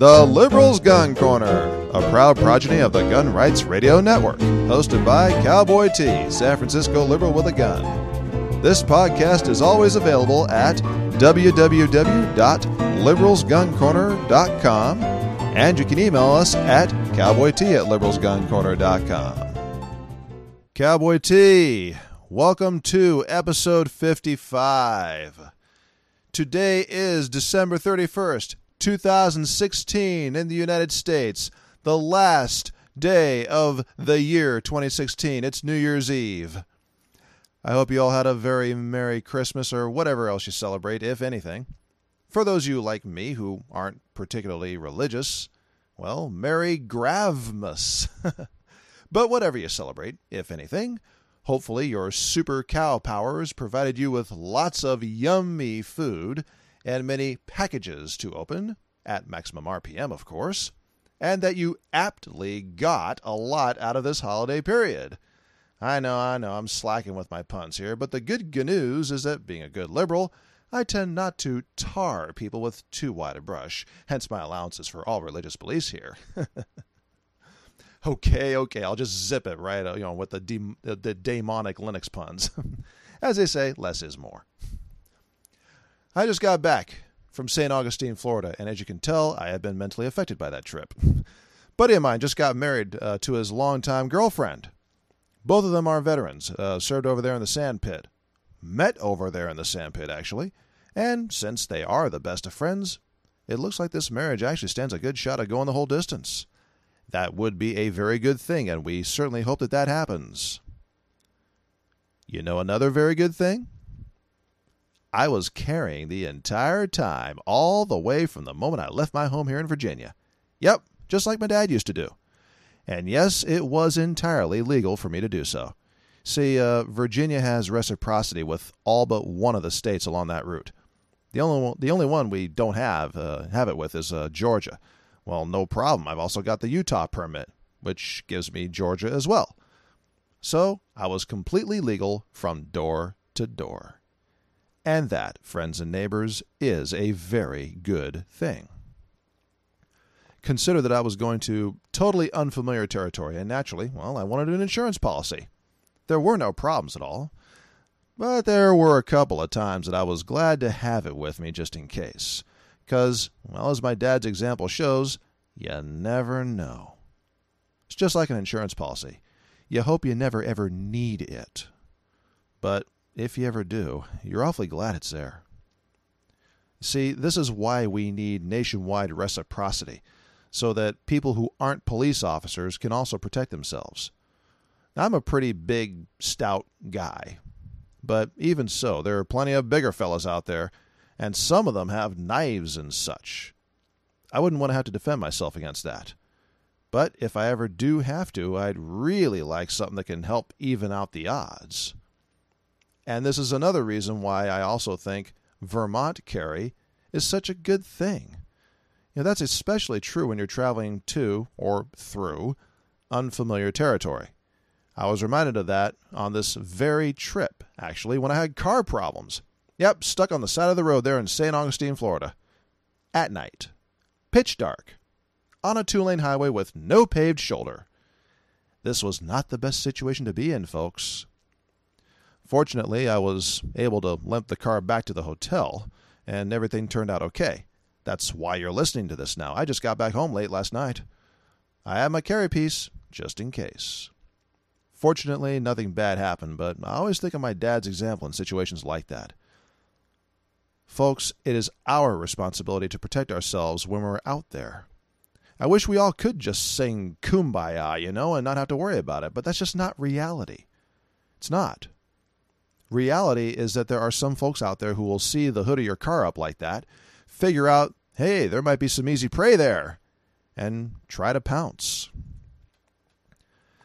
The Liberals Gun Corner, a proud progeny of the Gun Rights Radio Network, hosted by Cowboy T, San Francisco liberal with a gun. This podcast is always available at www.liberalsguncorner.com, and you can email us at cowboyt at liberalsguncorner.com. Cowboy T, welcome to episode 55. Today is December 31st, 2016 in the United States, the last day of the year 2016. It's New Year's Eve. I hope you all had a very Merry Christmas or whatever else you celebrate, if anything. For those of you like me who aren't particularly religious, well, Merry Gravmas. but whatever you celebrate, if anything, hopefully your super cow powers provided you with lots of yummy food and many packages to open, at maximum RPM, of course, and that you aptly got a lot out of this holiday period. I know, I know, I'm slacking with my puns here, but the good news is that being a good liberal, I tend not to tar people with too wide a brush, hence my allowances for all religious beliefs here. okay, okay, I'll just zip it right, you know, with the, de- the demonic Linux puns. As they say, less is more. I just got back from St. Augustine, Florida, and as you can tell, I have been mentally affected by that trip. Buddy of mine just got married uh, to his longtime girlfriend. Both of them are veterans, uh, served over there in the sand pit. Met over there in the sand pit, actually. And since they are the best of friends, it looks like this marriage actually stands a good shot of going the whole distance. That would be a very good thing, and we certainly hope that that happens. You know another very good thing? I was carrying the entire time, all the way from the moment I left my home here in Virginia. Yep, just like my dad used to do. And yes, it was entirely legal for me to do so. See, uh, Virginia has reciprocity with all but one of the states along that route. The only one, the only one we don't have uh, have it with is uh, Georgia. Well, no problem. I've also got the Utah permit, which gives me Georgia as well. So I was completely legal from door to door. And that, friends and neighbors, is a very good thing. Consider that I was going to totally unfamiliar territory, and naturally, well, I wanted an insurance policy. There were no problems at all, but there were a couple of times that I was glad to have it with me just in case. Because, well, as my dad's example shows, you never know. It's just like an insurance policy. You hope you never ever need it. But if you ever do, you're awfully glad it's there. See, this is why we need nationwide reciprocity, so that people who aren't police officers can also protect themselves. Now, I'm a pretty big, stout guy, but even so, there are plenty of bigger fellows out there, and some of them have knives and such. I wouldn't want to have to defend myself against that. But if I ever do have to, I'd really like something that can help even out the odds. And this is another reason why I also think Vermont carry is such a good thing. You know, that's especially true when you're traveling to or through unfamiliar territory. I was reminded of that on this very trip, actually, when I had car problems. Yep, stuck on the side of the road there in St. Augustine, Florida. At night. Pitch dark. On a two lane highway with no paved shoulder. This was not the best situation to be in, folks. Fortunately, I was able to limp the car back to the hotel, and everything turned out okay. That's why you're listening to this now. I just got back home late last night. I have my carry piece, just in case. Fortunately, nothing bad happened, but I always think of my dad's example in situations like that. Folks, it is our responsibility to protect ourselves when we're out there. I wish we all could just sing kumbaya, you know, and not have to worry about it, but that's just not reality. It's not. Reality is that there are some folks out there who will see the hood of your car up like that, figure out, hey, there might be some easy prey there, and try to pounce.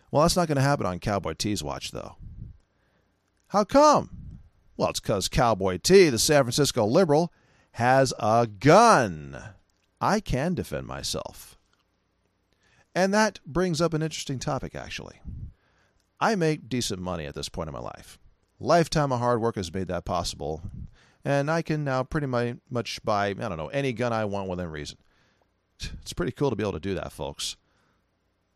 Well, that's not going to happen on Cowboy T's watch, though. How come? Well, it's because Cowboy T, the San Francisco liberal, has a gun. I can defend myself. And that brings up an interesting topic, actually. I make decent money at this point in my life. Lifetime of hard work has made that possible, and I can now pretty much buy, I don't know, any gun I want within reason. It's pretty cool to be able to do that, folks.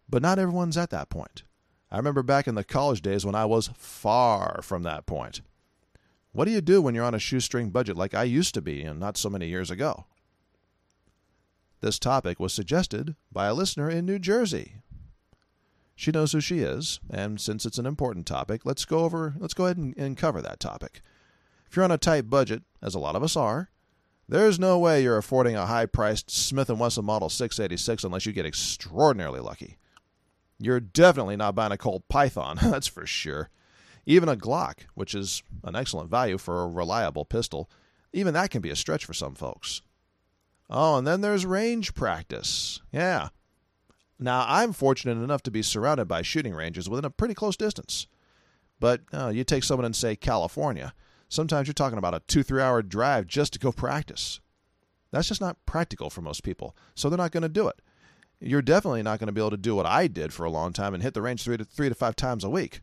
But not everyone's at that point. I remember back in the college days when I was far from that point. What do you do when you're on a shoestring budget like I used to be and not so many years ago? This topic was suggested by a listener in New Jersey. She knows who she is, and since it's an important topic, let's go over let's go ahead and, and cover that topic. If you're on a tight budget, as a lot of us are, there's no way you're affording a high-priced Smith & Wesson Model 686 unless you get extraordinarily lucky. You're definitely not buying a Colt Python, that's for sure. Even a Glock, which is an excellent value for a reliable pistol, even that can be a stretch for some folks. Oh, and then there's range practice. Yeah. Now, I'm fortunate enough to be surrounded by shooting ranges within a pretty close distance. But uh, you take someone in, say, California, sometimes you're talking about a two, three hour drive just to go practice. That's just not practical for most people, so they're not going to do it. You're definitely not going to be able to do what I did for a long time and hit the range three to three to five times a week.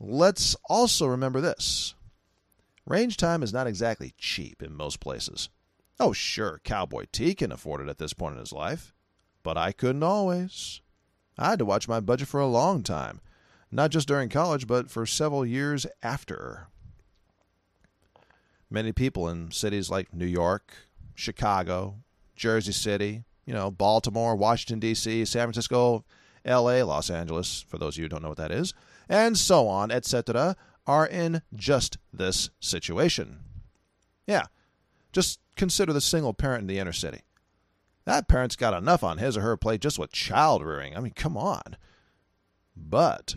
Let's also remember this range time is not exactly cheap in most places. Oh, sure, Cowboy T can afford it at this point in his life, but I couldn't always. I had to watch my budget for a long time, not just during college, but for several years after. Many people in cities like New York, Chicago, Jersey City, you know, Baltimore, Washington, D.C., San Francisco, L.A., Los Angeles, for those of you who don't know what that is, and so on, etc., are in just this situation. Yeah, just consider the single parent in the inner city. That parent's got enough on his or her plate just with child rearing. I mean, come on. But,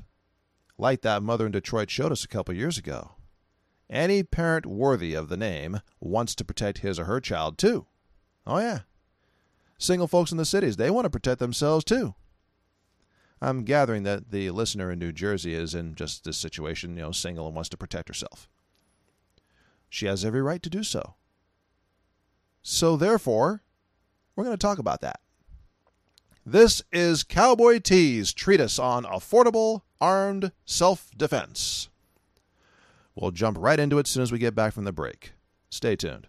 like that mother in Detroit showed us a couple years ago, any parent worthy of the name wants to protect his or her child too. Oh, yeah. Single folks in the cities, they want to protect themselves too. I'm gathering that the listener in New Jersey is in just this situation, you know, single and wants to protect herself. She has every right to do so. So, therefore, we're going to talk about that. This is Cowboy T's treatise on affordable armed self defense. We'll jump right into it as soon as we get back from the break. Stay tuned.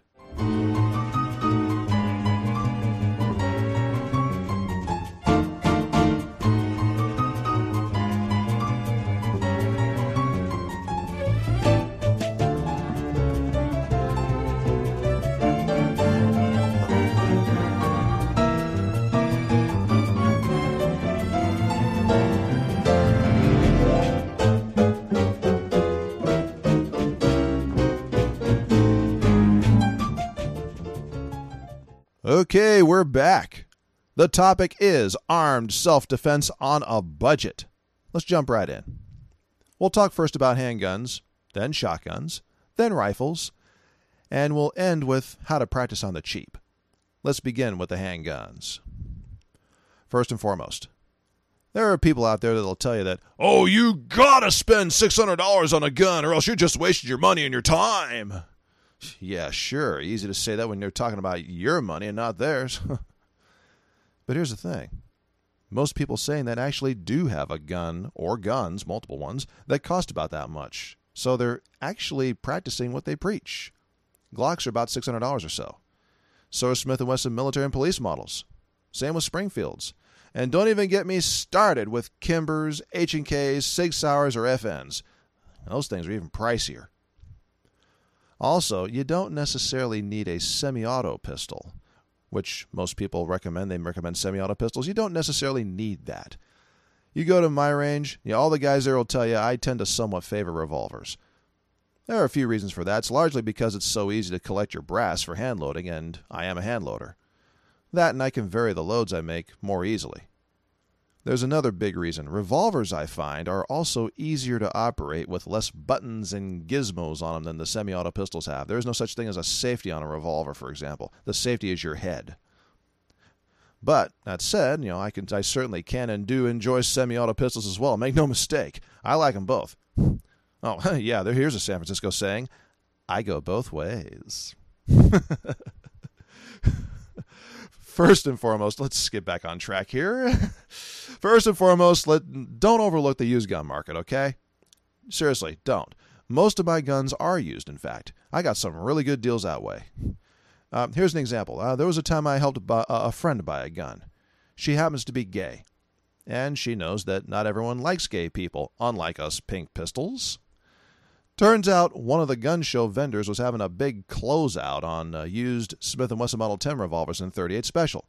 Okay, we're back. The topic is armed self defense on a budget. Let's jump right in. We'll talk first about handguns, then shotguns, then rifles, and we'll end with how to practice on the cheap. Let's begin with the handguns. First and foremost, there are people out there that'll tell you that, oh, you gotta spend $600 on a gun or else you're just wasting your money and your time. Yeah, sure. Easy to say that when you're talking about your money and not theirs. but here's the thing most people saying that actually do have a gun or guns, multiple ones, that cost about that much. So they're actually practicing what they preach. Glocks are about $600 or so. So are Smith & Wesson military and police models. Same with Springfields. And don't even get me started with Kimbers, H&Ks, Sig Sauers, or FNs. Those things are even pricier. Also, you don't necessarily need a semi auto pistol, which most people recommend. They recommend semi auto pistols. You don't necessarily need that. You go to my range, you know, all the guys there will tell you I tend to somewhat favor revolvers. There are a few reasons for that. It's largely because it's so easy to collect your brass for hand loading, and I am a hand loader. That and I can vary the loads I make more easily. There's another big reason. Revolvers, I find, are also easier to operate with less buttons and gizmos on them than the semi auto pistols have. There is no such thing as a safety on a revolver, for example. The safety is your head. But that said, you know, I can I certainly can and do enjoy semi-auto pistols as well. Make no mistake, I like them both. Oh, yeah, there here's a San Francisco saying, I go both ways. First and foremost, let's get back on track here. First and foremost, let don't overlook the used gun market, okay? Seriously, don't. Most of my guns are used, in fact. I got some really good deals that way. Uh, here's an example. Uh, there was a time I helped buy, a friend buy a gun. She happens to be gay, and she knows that not everyone likes gay people, unlike us pink pistols. Turns out one of the gun show vendors was having a big closeout on uh, used Smith & Wesson Model 10 revolvers in 38 Special.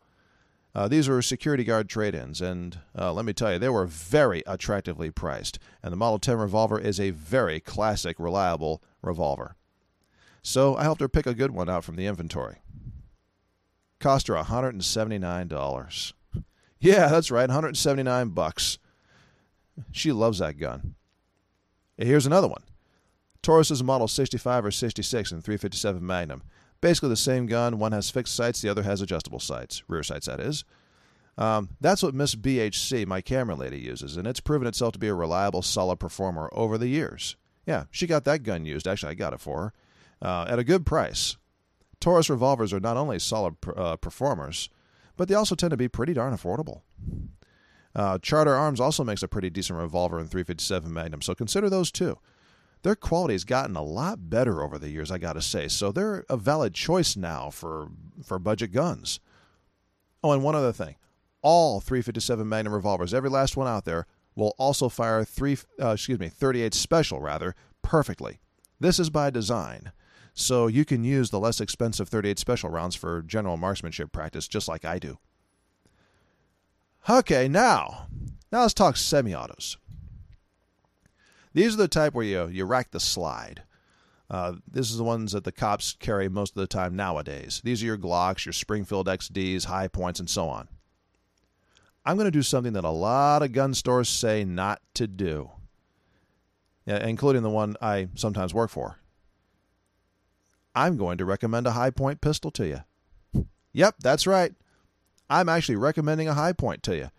Uh, these were security guard trade-ins, and uh, let me tell you, they were very attractively priced. And the Model 10 revolver is a very classic, reliable revolver. So I helped her pick a good one out from the inventory. Cost her $179. Yeah, that's right, 179 bucks. She loves that gun. Here's another one. Taurus is a model 65 or 66 in 357 Magnum. Basically the same gun. One has fixed sights, the other has adjustable sights, rear sights, that is. Um, that's what Miss BHC, my camera lady, uses, and it's proven itself to be a reliable, solid performer over the years. Yeah, she got that gun used. Actually, I got it for her uh, at a good price. Taurus revolvers are not only solid uh, performers, but they also tend to be pretty darn affordable. Uh, Charter Arms also makes a pretty decent revolver in 357 Magnum, so consider those too. Their quality has gotten a lot better over the years, I got to say, so they're a valid choice now for for budget guns. Oh, and one other thing: all 357 Magnum revolvers, every last one out there, will also fire three, uh, excuse me, 38 special rather perfectly. This is by design. So you can use the less expensive 38 special rounds for general marksmanship practice just like I do. Okay, now, now let's talk semi-autos. These are the type where you, you rack the slide. Uh, this is the ones that the cops carry most of the time nowadays. These are your Glocks, your Springfield XDs, Hi-Points, and so on. I'm going to do something that a lot of gun stores say not to do, including the one I sometimes work for. I'm going to recommend a Hi-Point pistol to you. Yep, that's right. I'm actually recommending a Hi-Point to you.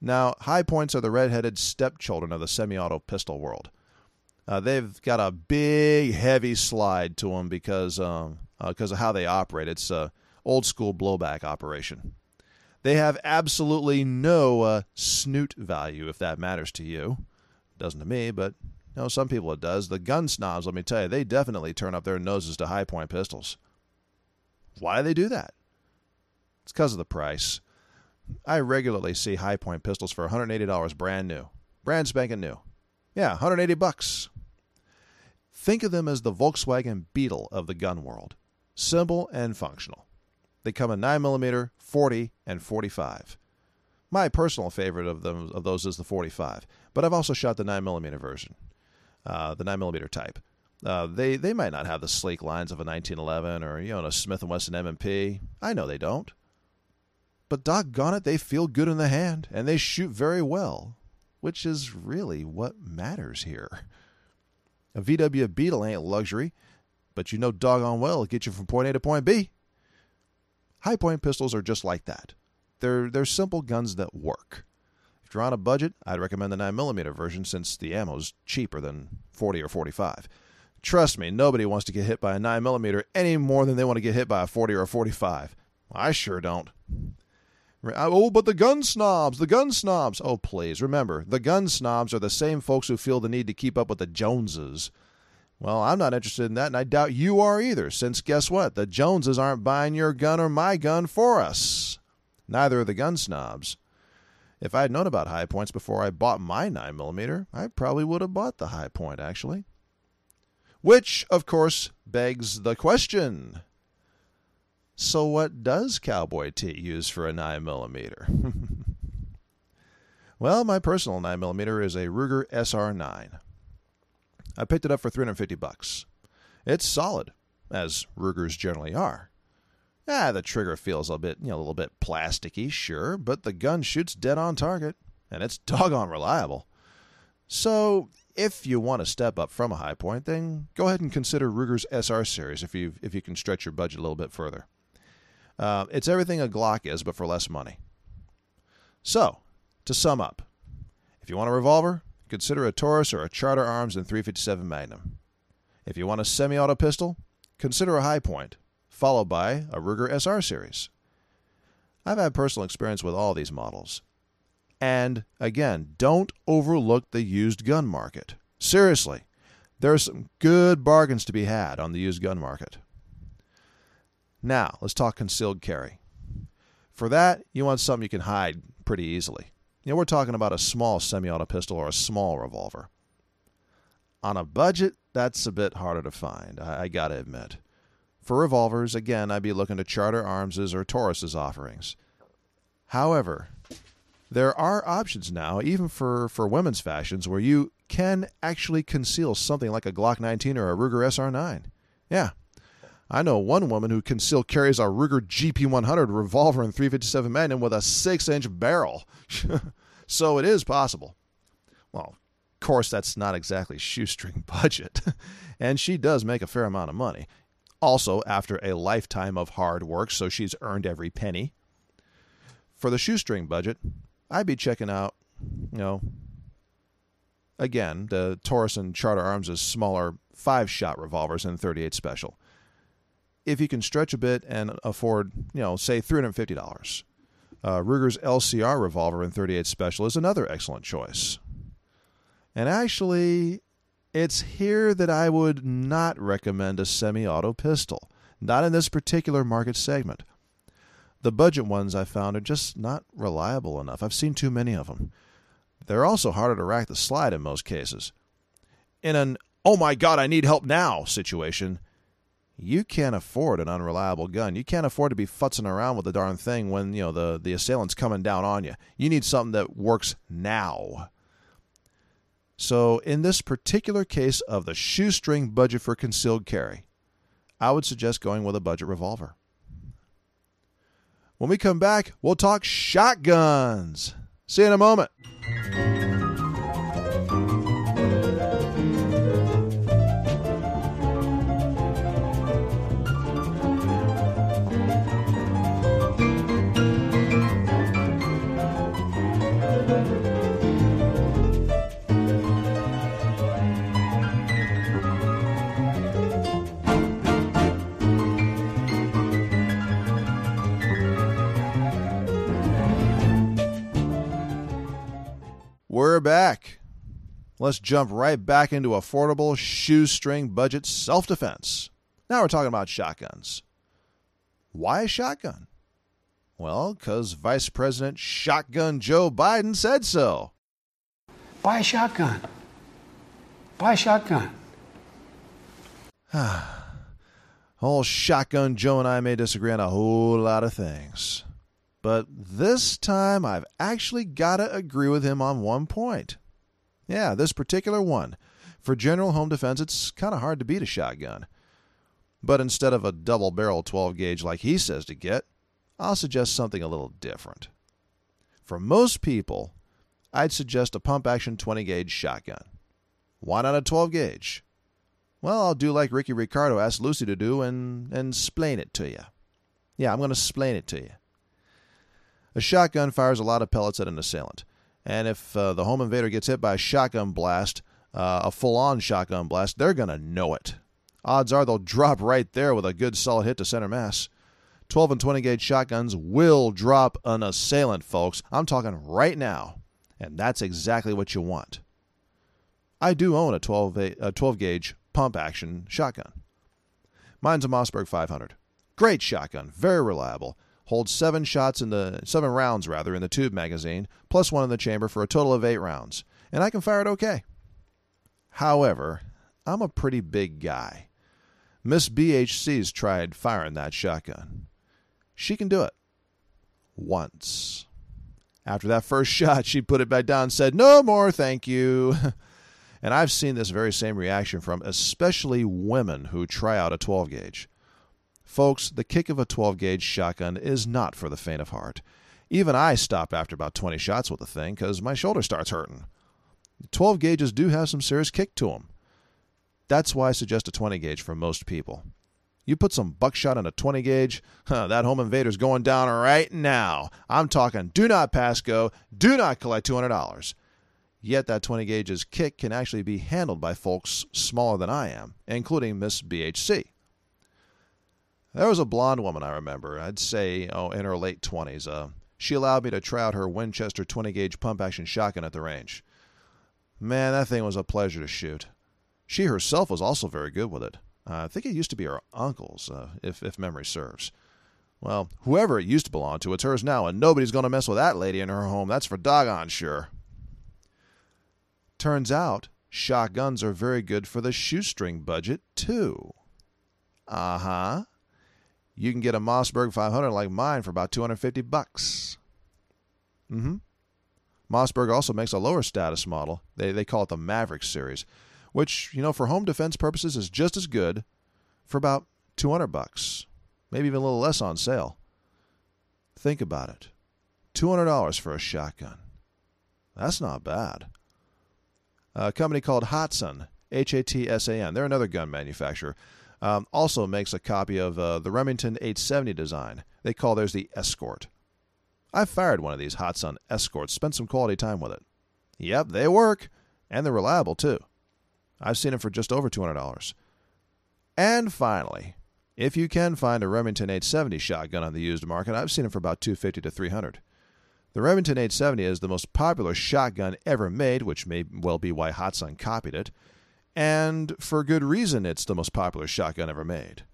Now, Hi-Points are the red-headed stepchildren of the semi-auto pistol world. Uh, they've got a big, heavy slide to them because um, uh, because of how they operate. It's a old school blowback operation. They have absolutely no uh, snoot value, if that matters to you. Doesn't to me, but no, some people it does. The gun snobs, let me tell you, they definitely turn up their noses to Hi-Point pistols. Why do they do that? It's because of the price. I regularly see Hi-Point pistols for $180 brand new. Brand spanking new. Yeah, 180 bucks. Think of them as the Volkswagen Beetle of the gun world. Simple and functional. They come in 9mm, 40, and 45. My personal favorite of them of those is the 45, but I've also shot the 9mm version uh, the 9mm type. Uh, they they might not have the sleek lines of a 1911 or you know a Smith and Wesson M&P. I know they don't, but doggone it, they feel good in the hand and they shoot very well, which is really what matters here. A VW Beetle ain't luxury, but you know doggone well it gets you from point A to point B. Hi-Point pistols are just like that. They're they're simple guns that work. If you're on a budget, I'd recommend the 9mm version since the ammo's cheaper than 40 or 45. Trust me, nobody wants to get hit by a 9mm any more than they want to get hit by a 40 or a 45. I sure don't. Uh, oh, but the gun snobs, the gun snobs. Oh, please, remember, the gun snobs are the same folks who feel the need to keep up with the Joneses. Well, I'm not interested in that, and I doubt you are either, since guess what? The Joneses aren't buying your gun or my gun for us. Neither are the gun snobs. If I had known about Hi-Points before I bought my 9mm, I probably would have bought the Hi-Point, actually. Which, of course, begs the question so, what does Cowboy T use for a 9mm? well, my personal 9mm is a Ruger SR9. I picked it up for 350 bucks. It's solid, as Rugers generally are. Ah, the trigger feels a bit, you know, a little bit plasticky, sure, but the gun shoots dead on target, and it's doggone reliable. So, if you want to step up from a Hi-Point, then go ahead and consider Ruger's SR series if you if you can stretch your budget a little bit further. Uh, it's everything a Glock is, but for less money. So, to sum up, if you want a revolver, consider a Taurus or a Charter Arms and 357 Magnum. If you want a semi-auto pistol, consider a Hi-Point, followed by a Ruger SR series. I've had personal experience with all these models. And again, don't overlook the used gun market. Seriously, there are some good bargains to be had on the used gun market. Now, let's talk concealed carry. For that, you want something you can hide pretty easily. You know, we're talking about a small semi auto pistol or a small revolver. On a budget, that's a bit harder to find, I, I gotta admit. For revolvers, again, I'd be looking to Charter Arms's or Taurus's offerings. However, there are options now, even for, for women's fashions, where you can actually conceal something like a Glock 19 or a Ruger SR9. Yeah. I know one woman who conceal carries a Ruger GP100 revolver and 357 Magnum with a 6 inch barrel. so it is possible. Well, of course, that's not exactly shoestring budget. and she does make a fair amount of money. Also, after a lifetime of hard work, so she's earned every penny. For the shoestring budget, I'd be checking out, you know, again, the Taurus and Charter Arms' smaller five shot revolvers and 38 special. If you can stretch a bit and afford, you know, say $350, uh, Ruger's LCR revolver in 38 special is another excellent choice. And actually, it's here that I would not recommend a semi auto pistol, not in this particular market segment. The budget ones I found are just not reliable enough. I've seen too many of them. They're also harder to rack the slide in most cases. In an, oh my god, I need help now situation, you can't afford an unreliable gun. You can't afford to be futzing around with the darn thing when, you know, the, the assailant's coming down on you. You need something that works now. So, in this particular case of the shoestring budget for concealed carry, I would suggest going with a budget revolver. When we come back, we'll talk shotguns. See you in a moment. Let's jump right back into affordable shoestring budget self defense. Now we're talking about shotguns. Why a shotgun? Well, because Vice President Shotgun Joe Biden said so. Buy a shotgun. Buy a shotgun. Old Shotgun Joe and I may disagree on a whole lot of things. But this time I've actually got to agree with him on one point. Yeah, this particular one. For general home defense, it's kind of hard to beat a shotgun. But instead of a double barrel 12 gauge like he says to get, I'll suggest something a little different. For most people, I'd suggest a pump action 20 gauge shotgun. Why not a 12 gauge? Well, I'll do like Ricky Ricardo asked Lucy to do and, and explain it to you. Yeah, I'm going to explain it to you. A shotgun fires a lot of pellets at an assailant. And if uh, the home invader gets hit by a shotgun blast, uh, a full on shotgun blast, they're going to know it. Odds are they'll drop right there with a good solid hit to center mass. 12 and 20 gauge shotguns will drop an assailant, folks. I'm talking right now. And that's exactly what you want. I do own a 12, a 12 gauge pump action shotgun. Mine's a Mossberg 500. Great shotgun, very reliable holds seven shots in the seven rounds rather in the tube magazine, plus one in the chamber for a total of eight rounds, and I can fire it okay. However, I'm a pretty big guy. Miss BHC's tried firing that shotgun. She can do it. Once. After that first shot, she put it back down and said, No more, thank you. and I've seen this very same reaction from especially women who try out a 12 gauge. Folks, the kick of a 12 gauge shotgun is not for the faint of heart. Even I stop after about 20 shots with the thing because my shoulder starts hurting. 12 gauges do have some serious kick to them. That's why I suggest a 20 gauge for most people. You put some buckshot in a 20 gauge, huh, that home invader's going down right now. I'm talking do not pass go, do not collect $200. Yet that 20 gauge's kick can actually be handled by folks smaller than I am, including Miss BHC. There was a blonde woman I remember. I'd say, oh, in her late 20s. Uh, she allowed me to try out her Winchester 20 gauge pump action shotgun at the range. Man, that thing was a pleasure to shoot. She herself was also very good with it. I think it used to be her uncle's, uh, if, if memory serves. Well, whoever it used to belong to, it's hers now, and nobody's going to mess with that lady in her home. That's for doggone sure. Turns out, shotguns are very good for the shoestring budget, too. Uh huh. You can get a Mossberg 500 like mine for about 250 bucks. Mm hmm. Mossberg also makes a lower status model. They, they call it the Maverick series, which, you know, for home defense purposes is just as good for about 200 bucks, maybe even a little less on sale. Think about it. $200 for a shotgun. That's not bad. A company called Hatsan, H A T S A N, they're another gun manufacturer, um, also makes a copy of uh, the Remington 870 design. They call theirs the Escort. I've fired one of these Hatsan Escorts, spent some quality time with it. Yep, they work, and they're reliable too. I've seen them for just over $200. And finally, if you can find a Remington 870 shotgun on the used market, I've seen them for about 250 to 300. The Remington 870 is the most popular shotgun ever made, which may well be why Hatsan copied it, and for good reason it's the most popular shotgun ever made.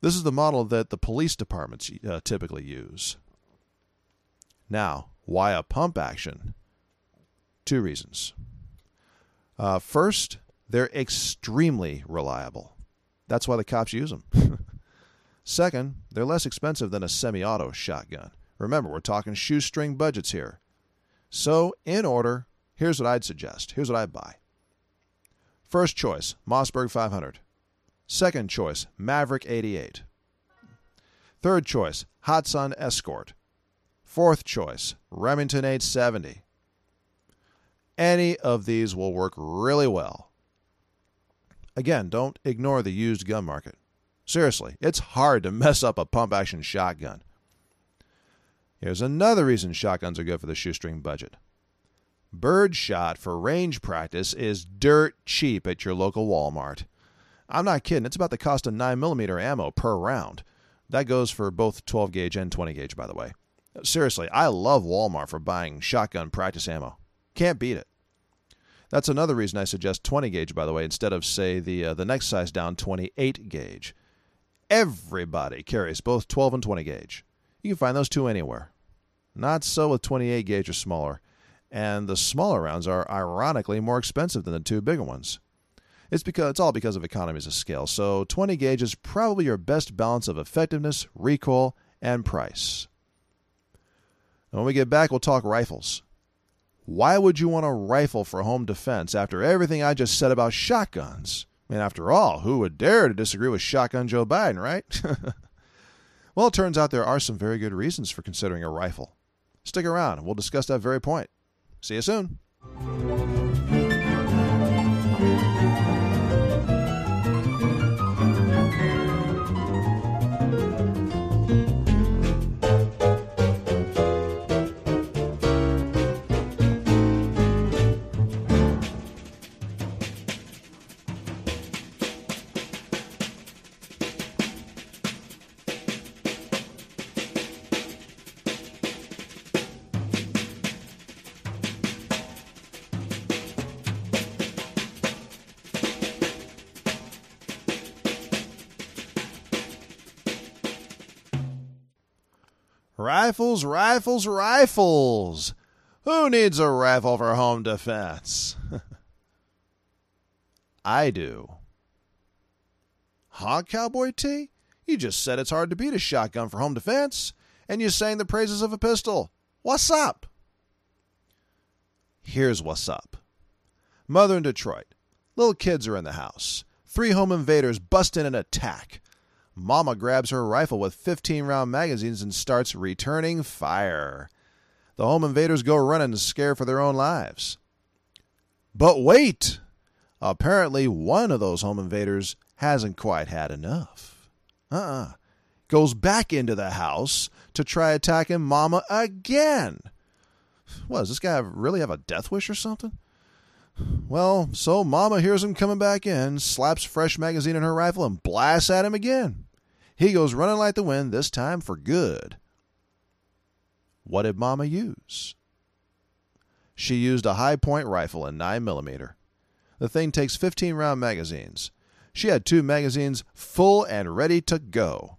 This is the model that the police departments uh, typically use. Now, why a pump action? Two reasons. Uh, first, they're extremely reliable. That's why the cops use them. Second, they're less expensive than a semi auto shotgun. Remember, we're talking shoestring budgets here. So, in order, here's what I'd suggest. Here's what I'd buy. First choice, Mossberg 500. Second choice, Maverick 88. Third choice, Hatsan Escort. Fourth choice, Remington 870. Any of these will work really well. Again, don't ignore the used gun market. Seriously, it's hard to mess up a pump action shotgun. Here's another reason shotguns are good for the shoestring budget. Birdshot for range practice is dirt cheap at your local Walmart. I'm not kidding, it's about the cost of 9mm ammo per round. That goes for both 12 gauge and 20 gauge, by the way. Seriously, I love Walmart for buying shotgun practice ammo. Can't beat it. That's another reason I suggest 20 gauge, by the way, instead of, say, the, uh, the next size down 28 gauge. Everybody carries both 12 and 20 gauge. You can find those two anywhere. Not so with 28 gauge or smaller, and the smaller rounds are ironically more expensive than the two bigger ones. It's because it's all because of economies of scale. So 20 gauge is probably your best balance of effectiveness, recoil, and price. And when we get back, we'll talk rifles. Why would you want a rifle for home defense after everything I just said about shotguns? Mean, after all, who would dare to disagree with Shotgun Joe Biden, right? well, it turns out there are some very good reasons for considering a rifle. Stick around, we'll discuss that very point. See you soon. Rifles, rifles, rifles. Who needs a rifle for home defense? I do. Huh, Cowboy T? You just said it's hard to beat a shotgun for home defense, and you sang the praises of a pistol. What's up? Here's what's up. Mother in Detroit. Little kids are in the house. Three home invaders bust in and attack. Mama grabs her rifle with 15 round magazines and starts returning fire. The home invaders go running to scare for their own lives. But wait! Apparently, one of those home invaders hasn't quite had enough. Uh uh-uh. uh Goes back into the house to try attacking Mama again. What, does this guy really have a death wish or something? Well, so Mama hears him coming back in, slaps fresh magazine in her rifle, and blasts at him again. He goes running like the wind, this time for good. What did Mama use? She used a Hi-Point rifle in 9mm. The thing takes 15 round magazines. She had two magazines full and ready to go.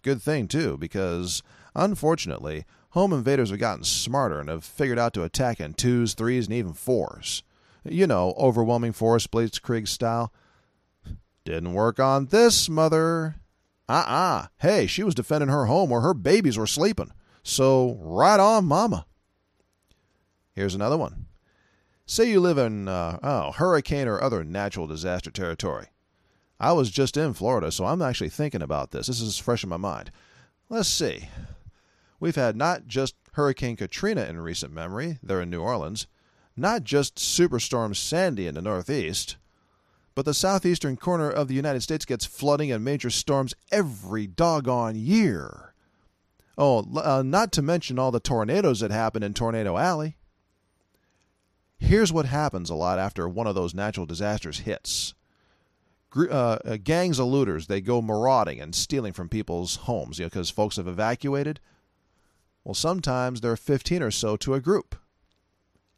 Good thing, too, because unfortunately, home invaders have gotten smarter and have figured out to attack in twos, threes, and even fours. You know, overwhelming force blitzkrieg style. Didn't work on this mother. Uh uh Hey, she was defending her home where her babies were sleeping. So, right on, mama. Here's another one. Say you live in uh, oh, hurricane or other natural disaster territory. I was just in Florida, so I'm actually thinking about this. This is fresh in my mind. Let's see. We've had not just Hurricane Katrina in recent memory, there in New Orleans, not just Superstorm Sandy in the Northeast, but the southeastern corner of the United States gets flooding and major storms every doggone year. Oh, uh, not to mention all the tornadoes that happen in Tornado Alley. Here's what happens a lot after one of those natural disasters hits. Uh, uh, gangs of looters, they go marauding and stealing from people's homes, you know, because folks have evacuated. Well, sometimes there are 15 or so to a group.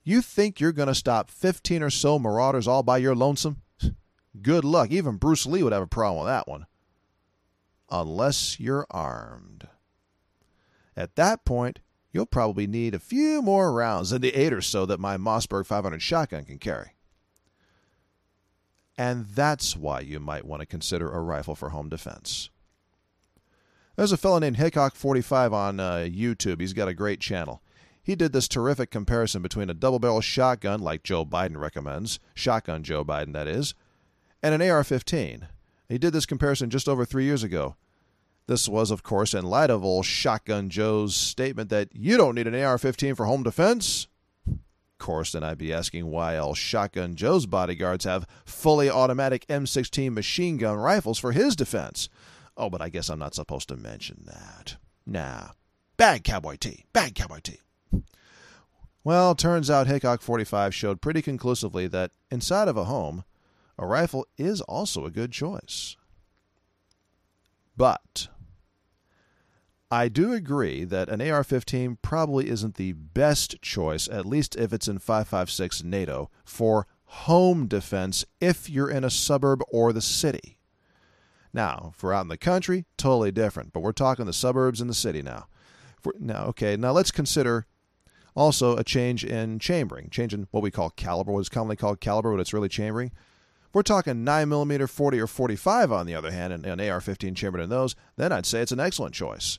You think you're going to stop 15 or so marauders all by your lonesome? Good luck. Even Bruce Lee would have a problem with that one. Unless you're armed. At that point, you'll probably need a few more rounds than the eight or so that my Mossberg 500 shotgun can carry. And that's why you might want to consider a rifle for home defense. There's a fellow named Hickok45 on uh, YouTube. He's got a great channel. He did this terrific comparison between a double barrel shotgun, like Joe Biden recommends, shotgun Joe Biden, that is, and an AR 15. He did this comparison just over three years ago. This was, of course, in light of old Shotgun Joe's statement that you don't need an AR 15 for home defense. Of course, then I'd be asking why all Shotgun Joe's bodyguards have fully automatic M16 machine gun rifles for his defense. Oh, but I guess I'm not supposed to mention that. Nah. Bad Cowboy T. Bad Cowboy T. Well, turns out Hickok 45 showed pretty conclusively that inside of a home, a rifle is also a good choice. But I do agree that an AR 15 probably isn't the best choice, at least if it's in 556 NATO, for home defense if you're in a suburb or the city. Now, if we're out in the country, totally different, but we're talking the suburbs and the city now. now, okay, now let's consider also a change in chambering, change in what we call caliber, what is commonly called caliber, but it's really chambering we're talking 9mm 40 or 45, on the other hand, and an AR 15 chambered in those, then I'd say it's an excellent choice.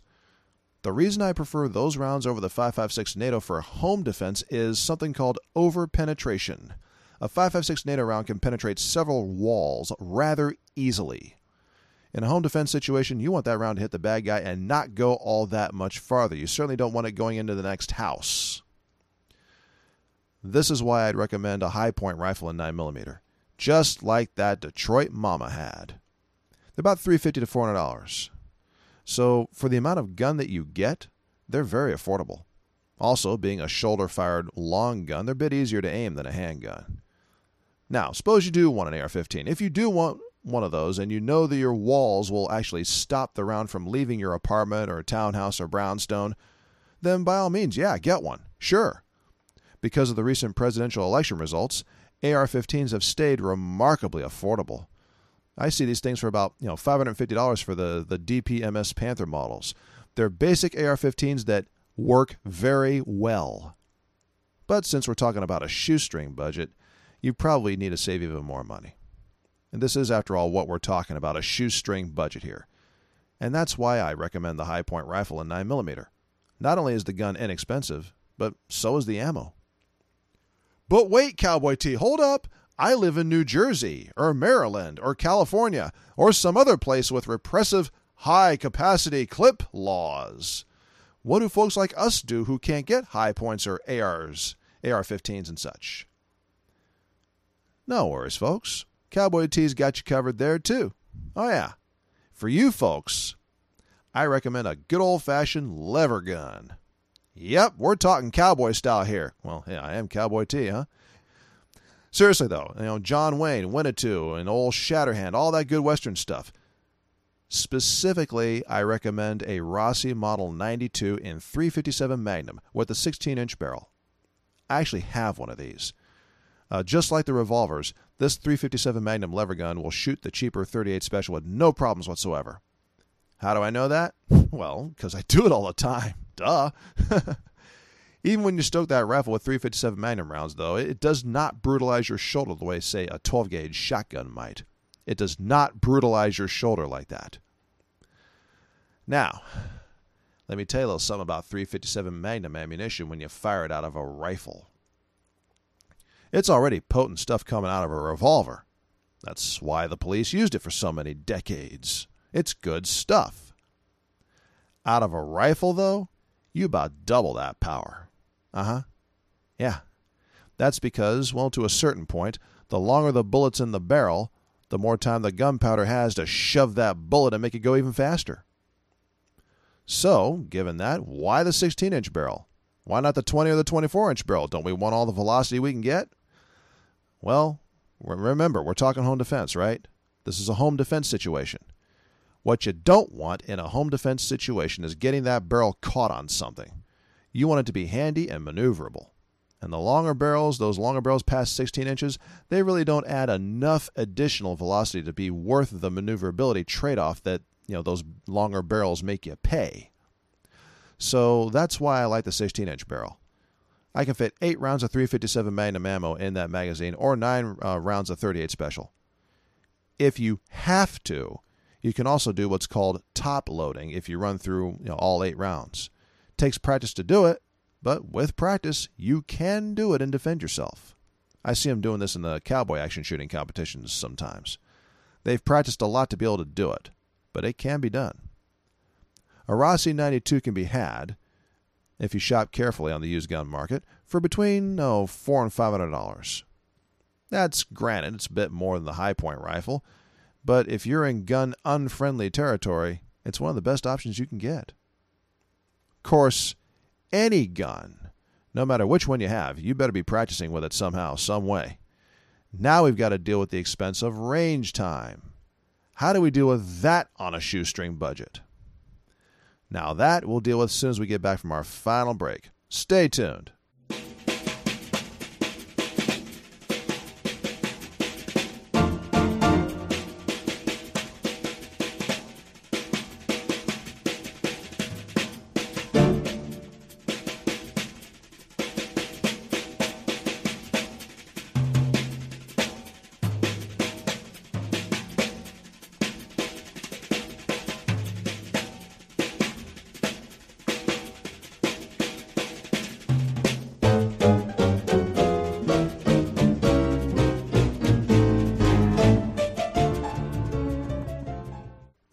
The reason I prefer those rounds over the 5.56 NATO for home defense is something called over-penetration. A 5.56 NATO round can penetrate several walls rather easily. In a home defense situation, you want that round to hit the bad guy and not go all that much farther. You certainly don't want it going into the next house. This is why I'd recommend a Hi-Point rifle in 9mm just like that Detroit Mama had. They're about 350 to $400. So, for the amount of gun that you get, they're very affordable. Also, being a shoulder fired long gun, they're a bit easier to aim than a handgun. Now, suppose you do want an AR 15. If you do want one of those and you know that your walls will actually stop the round from leaving your apartment or townhouse or brownstone, then by all means, yeah, get one. Sure. Because of the recent presidential election results, AR 15s have stayed remarkably affordable. I see these things for about you know $550 for the, the DPMS Panther models. They're basic AR 15s that work very well. But since we're talking about a shoestring budget, you probably need to save even more money. And this is, after all, what we're talking about a shoestring budget here. And that's why I recommend the Hi-Point rifle in 9mm. Not only is the gun inexpensive, but so is the ammo. But wait, Cowboy T, hold up. I live in New Jersey, or Maryland, or California, or some other place with repressive high capacity clip laws. What do folks like us do who can't get Hi-Points or ARs, AR 15s, and such? No worries, folks. Cowboy T's got you covered there, too. Oh, yeah. For you folks, I recommend a good old fashioned lever gun. Yep, we're talking cowboy style here. Well, yeah, I am Cowboy T, huh? Seriously though, you know, John Wayne, Winnetou, and old Shatterhand, all that good Western stuff. Specifically, I recommend a Rossi Model 92 in 357 Magnum with a 16 inch barrel. I actually have one of these. Uh, just like the revolvers, this 357 Magnum lever gun will shoot the cheaper 38 Special with no problems whatsoever. How do I know that? Well, because I do it all the time. Duh. Even when you stoke that rifle with 357 Magnum rounds, though, it does not brutalize your shoulder the way, say, a 12 gauge shotgun might. It does not brutalize your shoulder like that. Now, let me tell you a little something about 357 Magnum ammunition when you fire it out of a rifle. It's already potent stuff coming out of a revolver. That's why the police used it for so many decades. It's good stuff. Out of a rifle, though, you about double that power. Uh huh. Yeah. That's because, well, to a certain point, the longer the bullet's in the barrel, the more time the gunpowder has to shove that bullet and make it go even faster. So, given that, why the 16 inch barrel? Why not the 20 or the 24 inch barrel? Don't we want all the velocity we can get? Well, remember, we're talking home defense, right? This is a home defense situation. What you don't want in a home defense situation is getting that barrel caught on something. You want it to be handy and maneuverable. And the longer barrels, those longer barrels past 16 inches, they really don't add enough additional velocity to be worth the maneuverability trade off that you know those longer barrels make you pay. So that's why I like the 16 inch barrel. I can fit 8 rounds of 357 Magnum ammo in that magazine or 9 uh, rounds of 38 Special. If you have to, you can also do what's called top loading if you run through you know, all 8 rounds. It takes practice to do it, but with practice, you can do it and defend yourself. I see them doing this in the cowboy action shooting competitions sometimes. They've practiced a lot to be able to do it, but it can be done. A Rossi 92 can be had, if you shop carefully on the used gun market, for between oh, four and five hundred dollars. That's granted, it's a bit more than the Hi-Point rifle, but if you're in gun unfriendly territory, it's one of the best options you can get. Of course, any gun, no matter which one you have, you better be practicing with it somehow, some way. Now we've got to deal with the expense of range time. How do we deal with that on a shoestring budget? Now, that we'll deal with as soon as we get back from our final break. Stay tuned.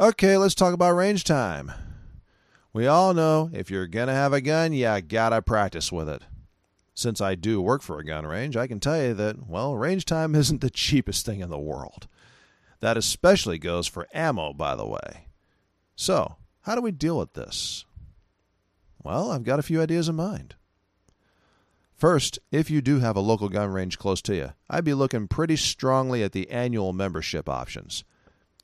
Okay, let's talk about range time. We all know if you're going to have a gun, you gotta practice with it. Since I do work for a gun range, I can tell you that, well, range time isn't the cheapest thing in the world. That especially goes for ammo, by the way. So, how do we deal with this? Well, I've got a few ideas in mind. First, if you do have a local gun range close to you, I'd be looking pretty strongly at the annual membership options.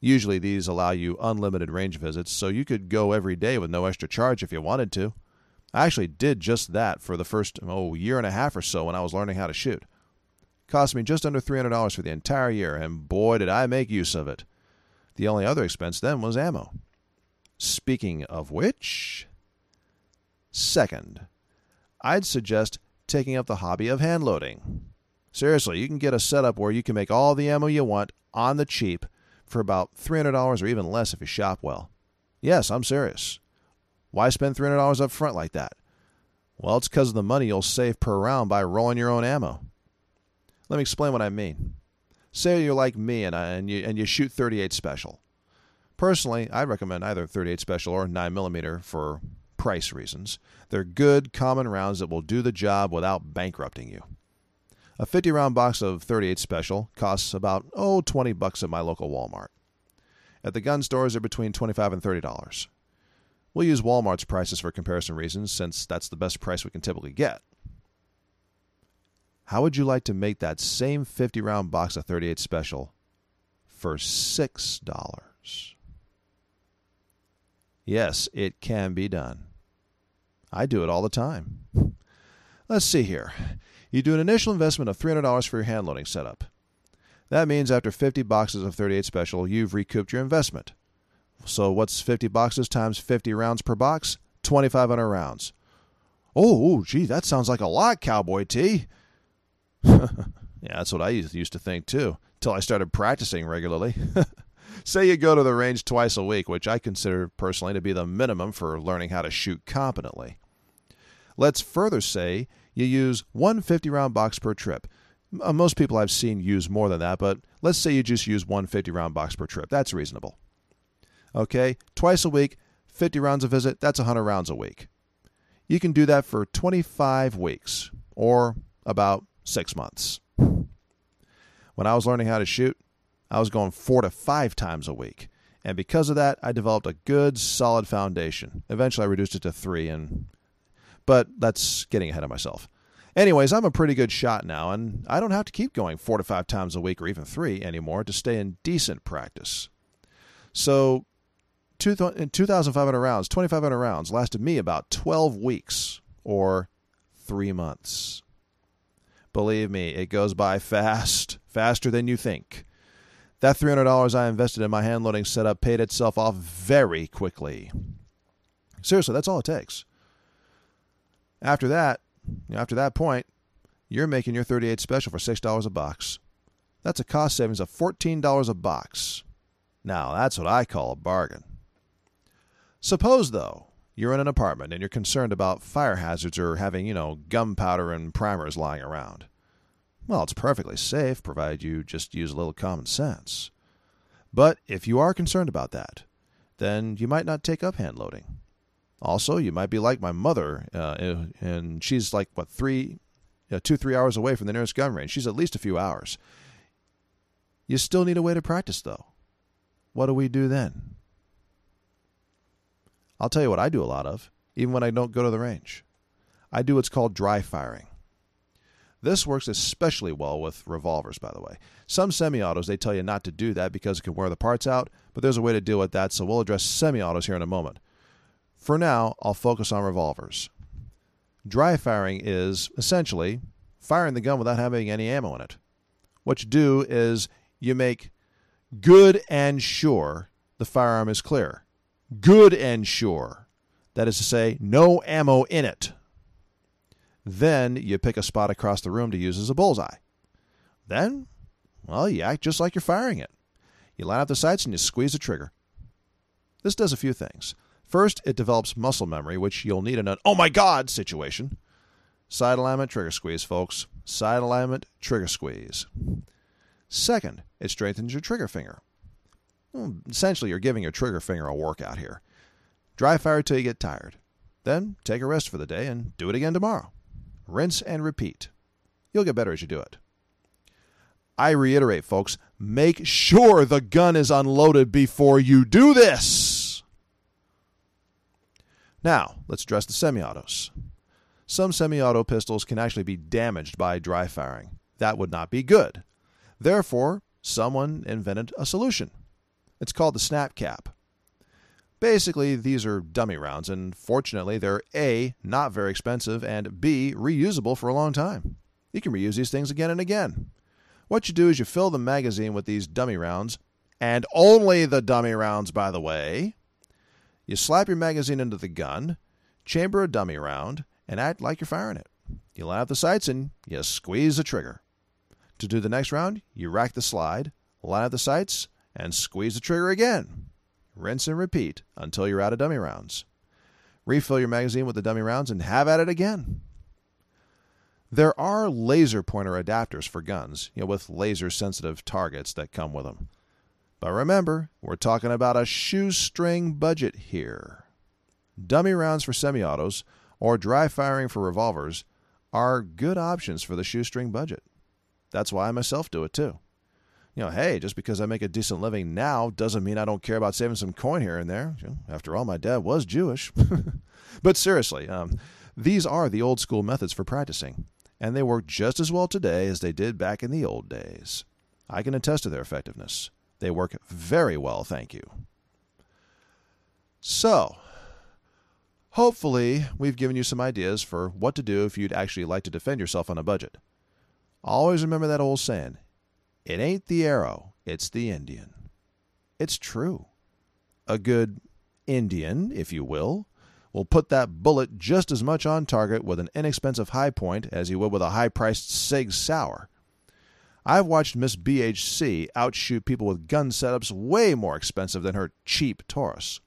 Usually these allow you unlimited range visits, so you could go every day with no extra charge if you wanted to. I actually did just that for the first oh year and a half or so when I was learning how to shoot. It cost me just under $300 for the entire year, and boy did I make use of it. The only other expense then was ammo. Speaking of which, second, I'd suggest taking up the hobby of hand loading. Seriously, you can get a setup where you can make all the ammo you want on the cheap for about $300 or even less if you shop well. Yes, I'm serious. Why spend $300 up front like that? Well, it's because of the money you'll save per round by rolling your own ammo. Let me explain what I mean. Say you're like me and, I, and, you, and you shoot 38 special. Personally, I recommend either 38 special or 9mm for price reasons. They're good, common rounds that will do the job without bankrupting you. A 50 round box of 38 special costs about, oh, 20 bucks at my local Walmart. At the gun stores, they're between 25 and $30. We'll use Walmart's prices for comparison reasons since that's the best price we can typically get. How would you like to make that same 50 round box of 38 special for $6? Yes, it can be done. I do it all the time. Let's see here. You do an initial investment of $300 for your hand loading setup. That means after 50 boxes of 38 Special, you've recouped your investment. So what's 50 boxes times 50 rounds per box? 2,500 rounds. Oh, gee, that sounds like a lot, Cowboy T. yeah, that's what I used to think too, till I started practicing regularly. Say you go to the range twice a week, which I consider personally to be the minimum for learning how to shoot competently. Let's further say you use one 50 round box per trip. Uh, most people I've seen use more than that, but let's say you just use one 50 round box per trip. That's reasonable. Okay, twice a week, 50 rounds a visit, that's 100 rounds a week. You can do that for 25 weeks or about six months. When I was learning how to shoot, I was going four to five times a week. And because of that, I developed a good, solid foundation. Eventually, I reduced it to three, and but that's getting ahead of myself. Anyways, I'm a pretty good shot now, and I don't have to keep going four to five times a week or even three anymore to stay in decent practice. So, 2,500 uh, rounds, 2,500 rounds lasted me about 12 weeks or three months. Believe me, it goes by fast, faster than you think. That $300 I invested in my hand loading setup paid itself off very quickly. Seriously, that's all it takes. After that, after that point, you're making your 38 special for $6 a box. That's a cost savings of $14 a box. Now, that's what I call a bargain. Suppose, though, you're in an apartment and you're concerned about fire hazards or having, you know, gunpowder and primers lying around. Well, it's perfectly safe, provided you just use a little common sense. But if you are concerned about that, then you might not take up hand loading. Also, you might be like my mother, uh, and she's like, what, three, uh, two, three hours away from the nearest gun range. She's at least a few hours. You still need a way to practice, though. What do we do then? I'll tell you what I do a lot of, even when I don't go to the range. I do what's called dry firing. This works especially well with revolvers, by the way. Some semi autos, they tell you not to do that because it can wear the parts out, but there's a way to deal with that, so we'll address semi autos here in a moment. For now, I'll focus on revolvers. Dry firing is essentially firing the gun without having any ammo in it. What you do is you make good and sure the firearm is clear. Good and sure. That is to say, no ammo in it. Then you pick a spot across the room to use as a bullseye. Then, well, you act just like you're firing it. You line up the sights and you squeeze the trigger. This does a few things. First, it develops muscle memory, which you'll need in an oh my god situation. Sight alignment, trigger squeeze, folks. Sight alignment, trigger squeeze. Second, it strengthens your trigger finger. Well, essentially, you're giving your trigger finger a workout here. Dry fire till you get tired. Then take a rest for the day and do it again tomorrow. Rinse and repeat. You'll get better as you do it. I reiterate, folks, make sure the gun is unloaded before you do this. Now, let's address the semi autos. Some semi auto pistols can actually be damaged by dry firing. That would not be good. Therefore, someone invented a solution. It's called the snap cap. Basically, these are dummy rounds, and fortunately, they're A, not very expensive, and B, reusable for a long time. You can reuse these things again and again. What you do is you fill the magazine with these dummy rounds, and only the dummy rounds, by the way. You slap your magazine into the gun, chamber a dummy round, and act like you're firing it. You line up the sights and you squeeze the trigger. To do the next round, you rack the slide, line up the sights, and squeeze the trigger again. Rinse and repeat until you're out of dummy rounds. Refill your magazine with the dummy rounds and have at it again. There are laser pointer adapters for guns, you know, with laser sensitive targets that come with them. But remember, we're talking about a shoestring budget here. Dummy rounds for semi autos or dry firing for revolvers are good options for the shoestring budget. That's why I myself do it too you know, hey, just because I make a decent living now doesn't mean I don't care about saving some coin here and there. After all, my dad was Jewish. but seriously, um, these are the old school methods for practicing, and they work just as well today as they did back in the old days. I can attest to their effectiveness. They work very well, thank you. So, Hopefully, we've given you some ideas for what to do if you'd actually like to defend yourself on a budget. Always remember that old saying it ain't the arrow, it's the Indian. It's true. A good Indian, if you will, will put that bullet just as much on target with an inexpensive Hi-Point as he would with a high priced Sig Sauer. I've watched Miss BHC outshoot people with gun setups way more expensive than her cheap Taurus.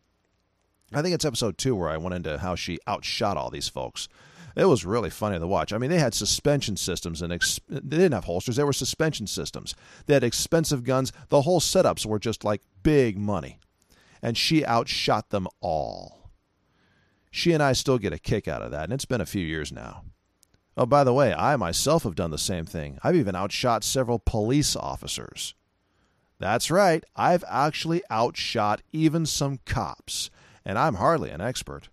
I think it's episode two where I went into how she outshot all these folks. It was really funny to watch. I mean, they had suspension systems and ex- they didn't have holsters. They were suspension systems. They had expensive guns. The whole setups were just like big money, and she outshot them all. She and I still get a kick out of that, and it's been a few years now. Oh, by the way, I myself have done the same thing. I've even outshot several police officers. That's right, I've actually outshot even some cops, and I'm hardly an expert.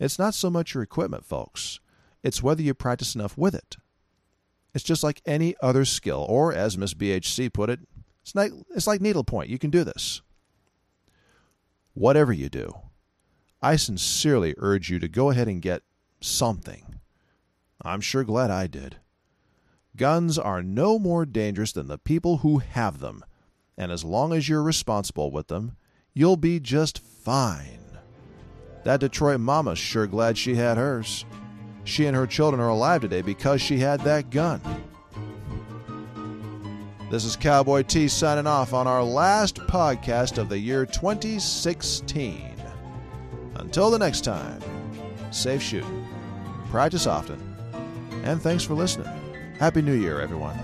It's not so much your equipment, folks, it's whether you practice enough with it. It's just like any other skill, or as Miss BHC put it, it's like, it's like needlepoint. You can do this. Whatever you do, I sincerely urge you to go ahead and get something. I'm sure glad I did. Guns are no more dangerous than the people who have them, and as long as you're responsible with them, you'll be just fine. That Detroit mama's sure glad she had hers. She and her children are alive today because she had that gun. This is Cowboy T signing off on our last podcast of the year 2016. Until the next time, safe shooting, practice often, and thanks for listening. Happy New Year, everyone.